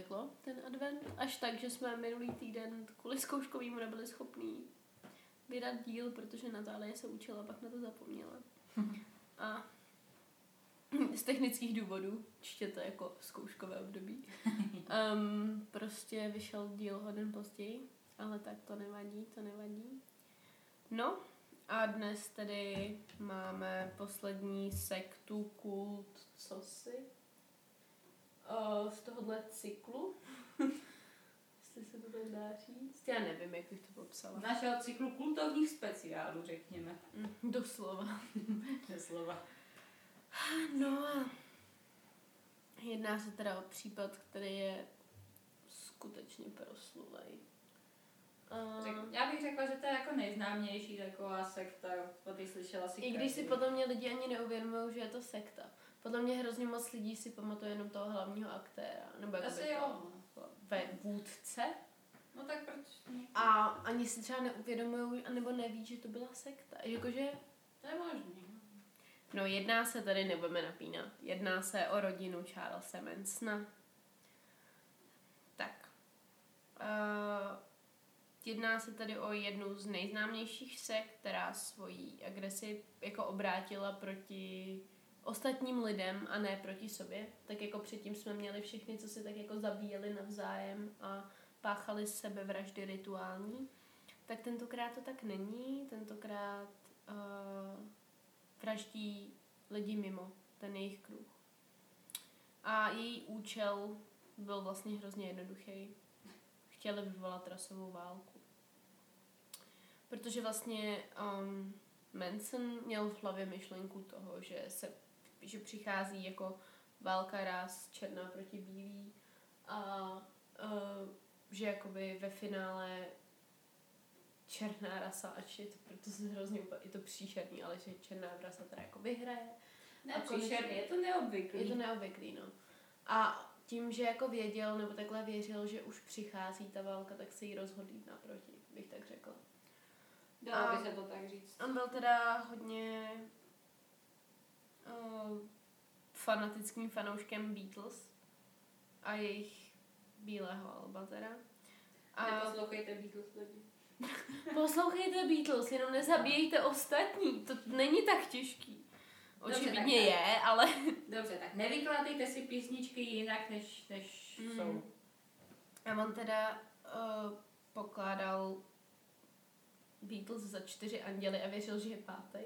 uteklo, ten advent, až tak, že jsme minulý týden kvůli zkouškovýmu nebyli schopní vydat díl, protože Natálie se učila, pak na to zapomněla. A z technických důvodů, čtěte jako zkouškové období, um, prostě vyšel díl o den později, ale tak to nevadí, to nevadí. No a dnes tedy máme poslední sektu kult, co si? Uh, z tohohle cyklu. Jestli se to tak dá říct. Já nevím, jak bych to popsala. Našeho cyklu kultovních speciálů, řekněme. Mm, Doslova. Doslova. No a jedná se teda o případ, který je skutečně proslulej. Řek, já bych řekla, že to je jako nejznámější taková sekta, o ty slyšela si I když si podle mě lidi ani neuvědomují, že je to sekta. Podle mě hrozně moc lidí si pamatuje jenom toho hlavního aktéra. Nebo jako Asi jo. to ve vůdce. No tak proč? A ani si třeba neuvědomují, nebo neví, že to byla sekta. Jakože, To je možný. no jedná se tady, nebudeme napínat, jedná se o rodinu Charlesa Mansona. Tak. Uh, jedná se tady o jednu z nejznámějších sekt, která svoji agresi jako obrátila proti ostatním lidem a ne proti sobě. Tak jako předtím jsme měli všechny, co se tak jako zabíjeli navzájem a páchali sebevraždy rituální. Tak tentokrát to tak není, tentokrát uh, vraždí lidi mimo ten jejich kruh. A její účel byl vlastně hrozně jednoduchý. Chtěli vyvolat rasovou válku. Protože vlastně um, Manson měl v hlavě myšlenku toho, že se že přichází jako válka ras černá proti bílý a uh, že jakoby ve finále černá rasa, ač je to, proto se hrozně úplně, je to příšerný, ale že černá rasa teda jako vyhraje. Ne, A příšerný, je to neobvyklý. Je to neobvyklý, no. A tím, že jako věděl, nebo takhle věřil, že už přichází ta válka, tak se jí rozhodl jít naproti, bych tak řekla. Dalo A- by se to tak říct. On byl teda hodně uh, fanatickým fanouškem Beatles a jejich bílého alba teda. A Neposlouchejte Beatles lidi. poslouchejte Beatles, jenom nezabíjejte ostatní, to není tak těžký. Dobře, Očividně tak- je, ale Dobře, tak nevykládejte si písničky jinak, než, než Mm. jsou. A on teda uh, pokládal Beatles za čtyři anděly a věřil, že je pátý.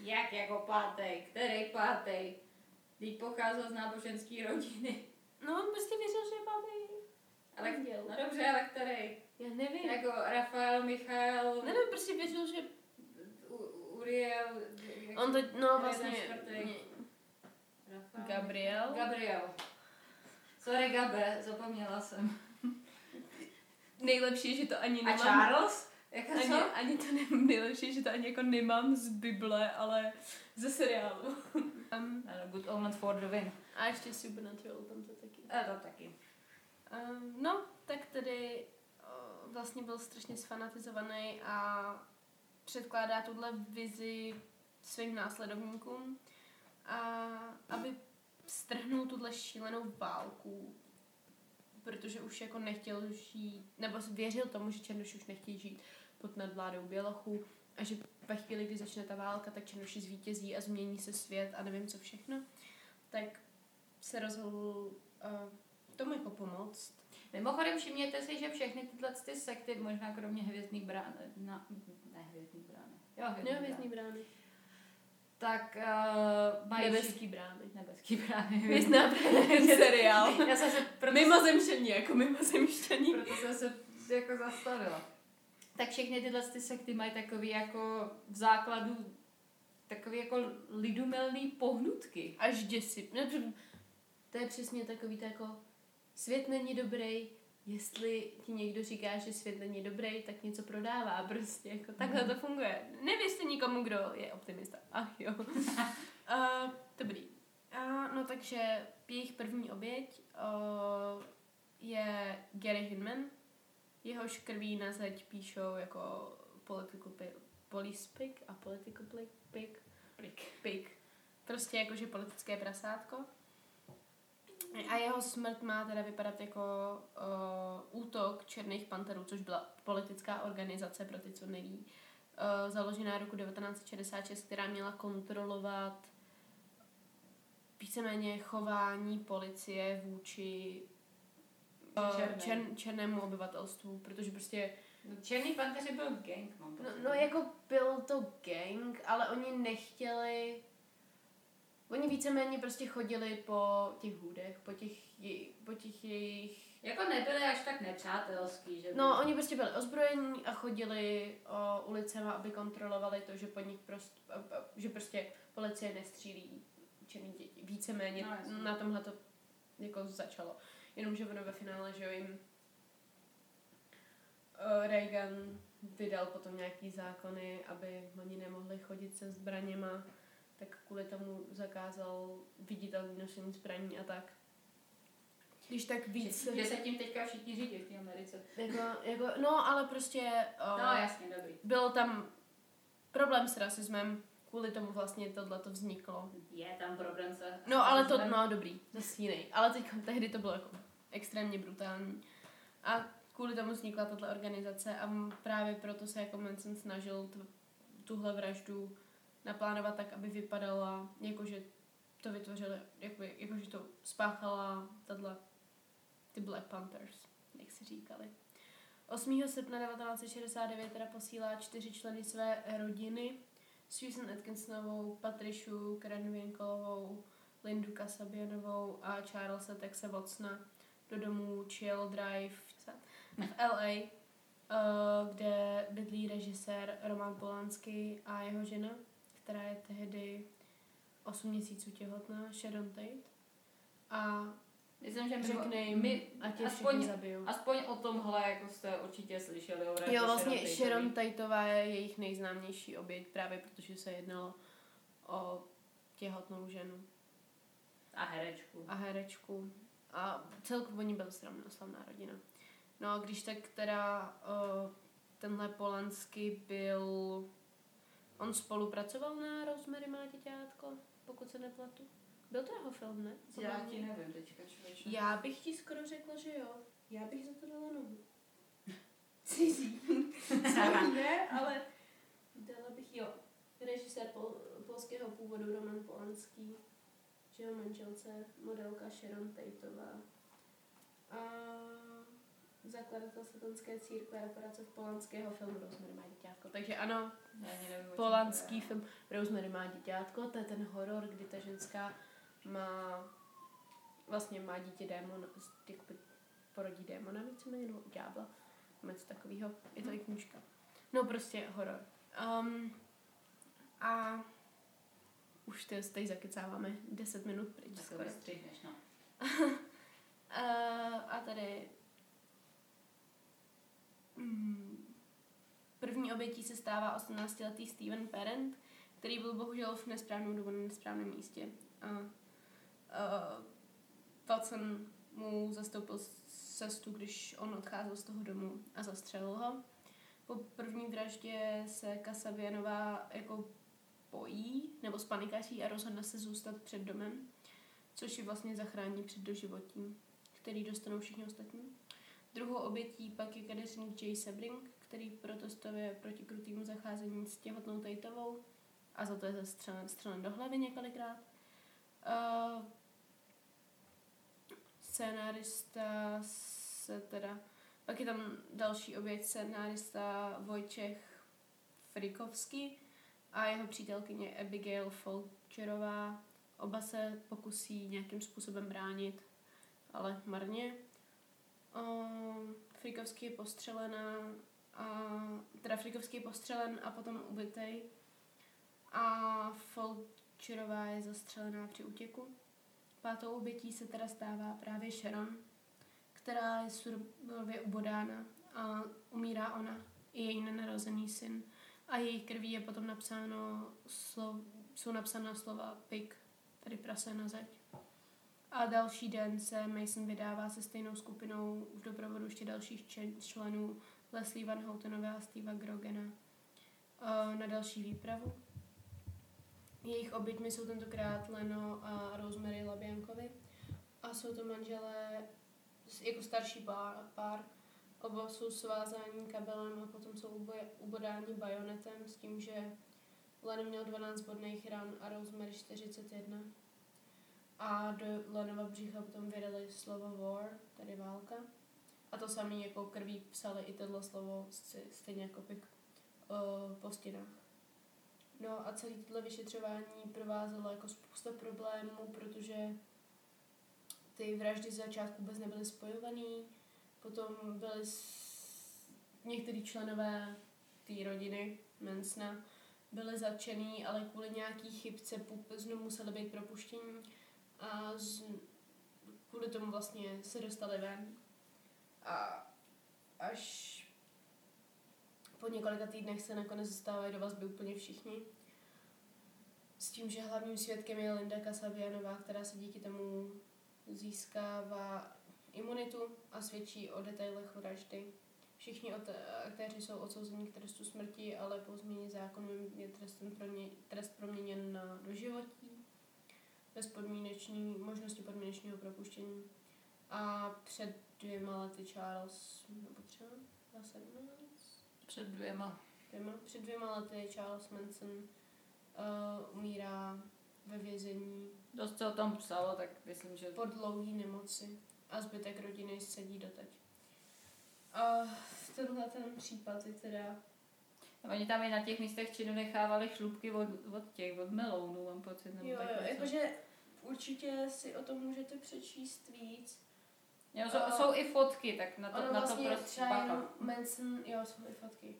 Jak jako pátej? Který pátej? Teď pocházel z náboženské rodiny. No, on prostě věřil, že je pátý Ale, anděl. no dobře, ale který? Já nevím. Jako Rafael, Michal, Nevím, prostě věřil, že U- Uriel, jak on to, no vlastně, čtvrtý. ne, Rafael, Gabriel. Gabriel. Sorry, Gabe, zapomněla jsem. nejlepší je, že to ani A nemám. Charles? Jako Ani, co? ani to ne, nejlepší že to ani jako nemám z Bible, ale ze seriálu. um, Ano, Good Omens for the win. a ještě Supernatural, tam to taky. A to taky. Um, no, tak tedy uh, vlastně byl strašně sfanatizovaný a předkládá tuhle vizi svým následovníkům, a aby strhnul tuhle šílenou válku, protože už jako nechtěl žít, nebo věřil tomu, že Černoši už nechtějí žít pod nadvládou Bělochů a že ve chvíli, kdy začne ta válka, tak Černoši zvítězí a změní se svět a nevím co všechno, tak se rozhodl uh, tomu jako pomoct. Mimochodem všimněte si, že všechny tyhle ty sekty, možná kromě hvězdných brán, na, ne hvězdných brány, jo, hvězdný No, hvězdný brány, brány. Tak uh, mají Nebeský brány. nebeský brány. Hvězdná brána je seriál. Já jsem se proto, Mimozemštění, jako mimozemštění. proto jsem se jako zastavila. Tak všechny tyhle ty sekty mají takový jako v základu takový jako lidumelný pohnutky. Až děsí. To- to je přesně takový to jako svět není dobrý, jestli ti někdo říká, že svět není dobrý, tak něco prodává prostě, jako takhle to funguje. Nevěřte nikomu, kdo je optimista. Ach jo. uh, dobrý. Uh, no takže jejich první oběť uh, je Gary Hinman, jehož krví na zeď píšou jako political pi- police pig a political pig, pig, Plik. pig. Prostě jakože politické prasátko. A jeho smrt má teda vypadat jako uh, útok Černých panterů, což byla politická organizace, pro ty, co neví, uh, založená roku 1966, která měla kontrolovat víceméně chování policie vůči uh, čer, černému. Obyvatelstvu, protože prostě No, Černý panteři byl gang, mám No, no jako byl to gang, ale oni nechtěli... Oni víceméně prostě chodili po těch hůdech, po těch, po těch jejich... Jako nebyli až tak nepřátelský, že by... No, oni prostě byli ozbrojení a chodili o ulicema, aby kontrolovali to, že po nich prostě, že prostě policie nestřílí černý děti. Víceméně No, na tomhle to jako začalo. Jenomže ono ve finále, že jim Reagan vydal potom nějaký zákony, aby oni nemohli chodit se zbraněma, tak kvůli tomu zakázal viditelné nošení zbraní a tak. Když tak víc... Že, že se tím teďka všichni řídí v té Americe. Jako, jako, no, ale prostě... Uh, No jasně, dobrý. byl tam problém s rasismem, kvůli tomu vlastně tohle to vzniklo. Je tam problém se... No, ale to, no dobrý, zase jiný. Ale teď, tehdy to bylo jako extrémně brutální. A kvůli tomu vznikla tato organizace a právě proto se jako Manson snažil t- tuhle vraždu naplánovat tak, aby vypadala, jakože to vytvořili, jako, jakože to spáchala tato, ty Black Panthers, jak si říkali. 8. srpna 1969 teda posílá čtyři členy své rodiny, Susan Atkinsonovou, Patrišu Krenvinkelovou, Lindu Kasabianovou a Charlesa Texe Watsona do domu Chill Drive v LA, eh, kde bydlí režisér Roman Polanský a jeho žena, která je tehdy 8 měsíců těhotná, Sharon Tate. A Myslím, že my, řekne jim, my ať je aspoň, zabijou. aspoň o tomhle jako jste určitě slyšeli. O Jo, vlastně Tateový. Sharon Tateová je jejich nejznámější oběť, právě protože se jednalo o těhotnou ženu A herečku. a herečku. A celkově oni byli slavná, slavná rodina. No a když tak teda uh, tenhle Polanský byl... On spolupracoval na Rosemary má děťátko, pokud se nepletu. Byl to jeho film, ne? Já Podle ti nevím teďka, člověče. Já bych ti skoro řekla, že jo. Já bych za to dala nohu. Cizí. Sorry, ne, ale dala bych jo. Režisér pol, polského původu Roman Polanský, že jeho manželce modelka Sharon Tateová. A zakladatel satanské církve a operace v polanského filmu Rosemary má děťátko. Takže ano, nevím, polanský film Rosemary má děťátko, to je ten horor, kdy ta ženská má vlastně má dítě démon, jakoby porodí démona víceméně, nebo ďábla, něco takového, je to i knížka. No prostě horor. Um, a už to tady zakecáváme 10 minut pryč Tak to skoro. vystřihneš, no. Uh, a tady první obětí se stává 18-letý Steven Parent, který byl bohužel v nesprávnou dobu na nesprávném místě. A uh, Watson mu zastoupil cestu, když on odcházel z toho domu a zastřelil ho. Po první vraždě se Kasabianová jako bojí nebo spanikaří a rozhodne se zůstat před domem, což ji vlastně zachrání před doživotím který dostanou všichni ostatní. Druhou obětí pak je kadeřník Jay Sebring, který protestuje proti krutému zacházení s těhotnou Tateovou a za to je zastřelen střelen do hlavy několikrát. Uh, scénárista se teda... Pak je tam další oběť, scénárista Vojčech Frikovský a jeho přítelkyně Abigail Folcherová. Oba se pokusí nějakým způsobem bránit ale marně. Um, Frikovský je postřelená, a, teda Frikovský je postřelen a potom ubitej. A Folcherová je zastřelená při útěku. Pátou obětí se teda stává právě Sharon, která je surově ubodána a umírá ona i její nenarozený syn. A její krví je potom napsáno, slov, jsou napsána slova pig, tedy prase na zeď. A další den se Mason vydává se stejnou skupinou v doprovodu ještě dalších členů Leslie Van Houtenové a Steva Grogena uh, na další výpravu. Jejich oběťmi jsou tentokrát Leno a Rosemary Labiankovi a jsou to manželé jako starší pár, pár. Oba jsou svázáni kabelem a potom jsou ubodáni bajonetem s tím, že Len měl 12 bodných ran a Rosemary 41. A do Lenova břicha potom vydali slovo war, tedy válka. A to samý jako krví psali i tohle slovo stejně jako pik uh, po stěnách. No a celé tohle vyšetřování provázelo jako spousta problémů, protože ty vraždy z začátku vůbec nebyly spojovaný, potom byly s... některý členové té rodiny Mansona byli zatčený, ale kvůli nějaký chybce znovu museli být propuštění a z, kvůli tomu vlastně se dostali ven. A až po několika týdnech se nakonec dostávají do vazby úplně všichni. S tím, že hlavním svědkem je Linda Kasabianová, která se díky tomu získává imunitu a svědčí o detailech vraždy. Všichni aktéři jsou odsouzeni k trestu smrti, ale po změně zákonu je trest proměněn na doživotí bez podmíneční, možnosti podmínečního propuštění. A před dvěma lety Charles, nebo třeba 2017? Před dvěma. Dvěma, před dvěma lety Charles Manson uh, umírá ve vězení Dost se o tom psalo, tak myslím, že po dlouhé nemoci a zbytek rodiny sedí doteď. A tenhle ten případ je teda Oni tam i na těch místech činu nechávali šlubky od, od těch, od melounů, mám pocit. Nebo Jo, tak jo, jakože určitě si o tom můžete přečíst víc. jo, jsou, a- jsou, i fotky, tak na to, ono na vlastně to prostě třeba bacha. jenom Manson, jo, jsou i fotky.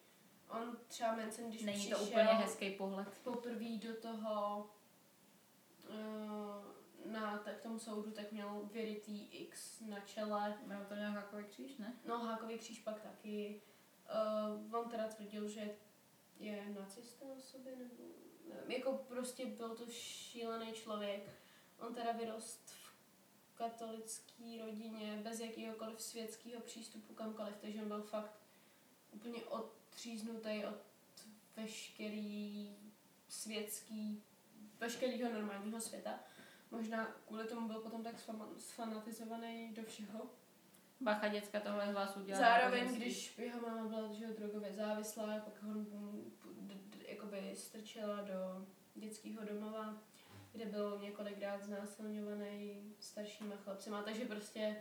On třeba Manson, když Není přišel to úplně hezký pohled. poprvé do toho uh, na tak tomu soudu, tak měl vyrytý X na čele. Měl to nějak takový kříž, ne? No, hákový kříž pak taky. Uh, on teda tvrdil, že je nacista o sobě, nebo nevím, jako prostě byl to šílený člověk. On teda vyrost v katolické rodině, bez jakýhokoliv světského přístupu kamkoliv, takže on byl fakt úplně odtříznutý od veškerý světský, veškerého normálního světa. Možná kvůli tomu byl potom tak sfanatizovaný do všeho. Bacha děcka tohle z vás udělala. Zároveň, když jeho máma byla že, jo, drogově závislá, pak ho mm, jakoby strčila do dětského domova, kde byl několikrát znásilňovaný staršíma chlapcima, takže prostě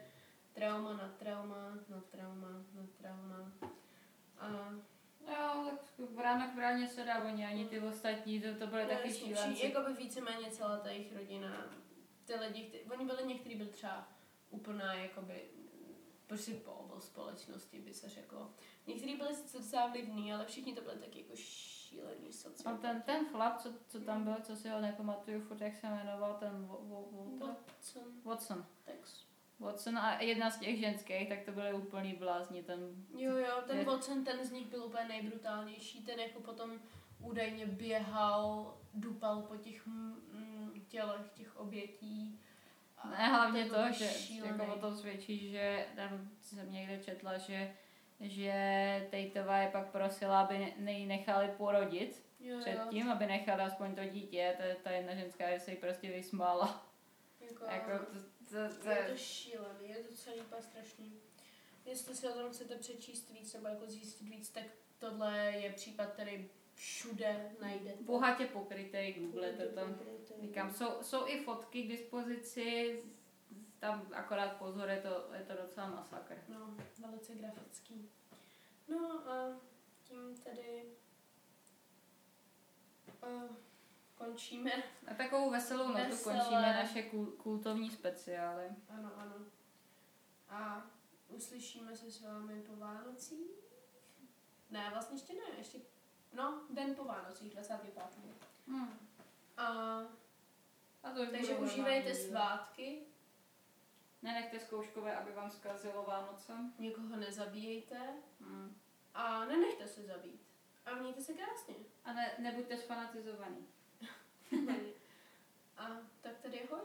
trauma na trauma, na trauma, na trauma. A Jo, tak brána k bráně se dá, oni ani ty ostatní, to, to byly No, taky šílenci. Jakoby víceméně celá ta jejich rodina, ty lidi, kteří, oni byli, některý byli třeba úplná, jakoby, prostě polvo společnosti, by se řeklo. Někteří byli sice docela vlivní, ale všichni to byli taky jako šílený A sociální. ten, ten chlap, co, co tam byl, co si ho nepamatuju, furt jak se jmenoval, ten Wo- Wo- Walter? Watson, Watson. Tex. Watson a jedna z těch ženských, tak to byly úplný blázni, ten Jo, jo, ten Je- Watson, ten z nich byl úplně nejbrutálnější, ten jako potom údajně běhal, dupal po těch mm, tělech těch obětí. Ne, hlavně to, byl že jako o tom svědčí, že tam jsem někde četla, že že Tejtová je pak prosila, aby ji nechali porodit jo, jo, předtím, aby nechala aspoň to dítě. Ta, ta jedna ženská že se jí prostě vysmála. Jako, Jako to, to, to, Je to šílený, je to celý úplně strašný. Jestli si o tom chcete přečíst víc nebo jako zjistit víc, tak tohle je případ, který všude najdete. bohatě pokrytej, googlete to. Pokrytý. Říkám, jsou, jsou i fotky k dispozici, tam akorát pozor, je to, je to docela masakr. No, velice grafický. No a tím tedy uh, končíme. A takovou veselou notu končíme naše kul- kultovní speciály. Ano, ano. A uslyšíme se s vámi po Vánocích. Ne, vlastně ještě ne, ještě, no, den po Vánocích, 25. Hmm. A, A to takže užívejte svátky, Nenechte zkouškové, aby vám zkazilo Vánoce. někoho nezabíjejte Hmm. a nenechte se zabít. A mějte se krásně. A ne, nebuďte sfanatizovaní. a tak tedy ahoj.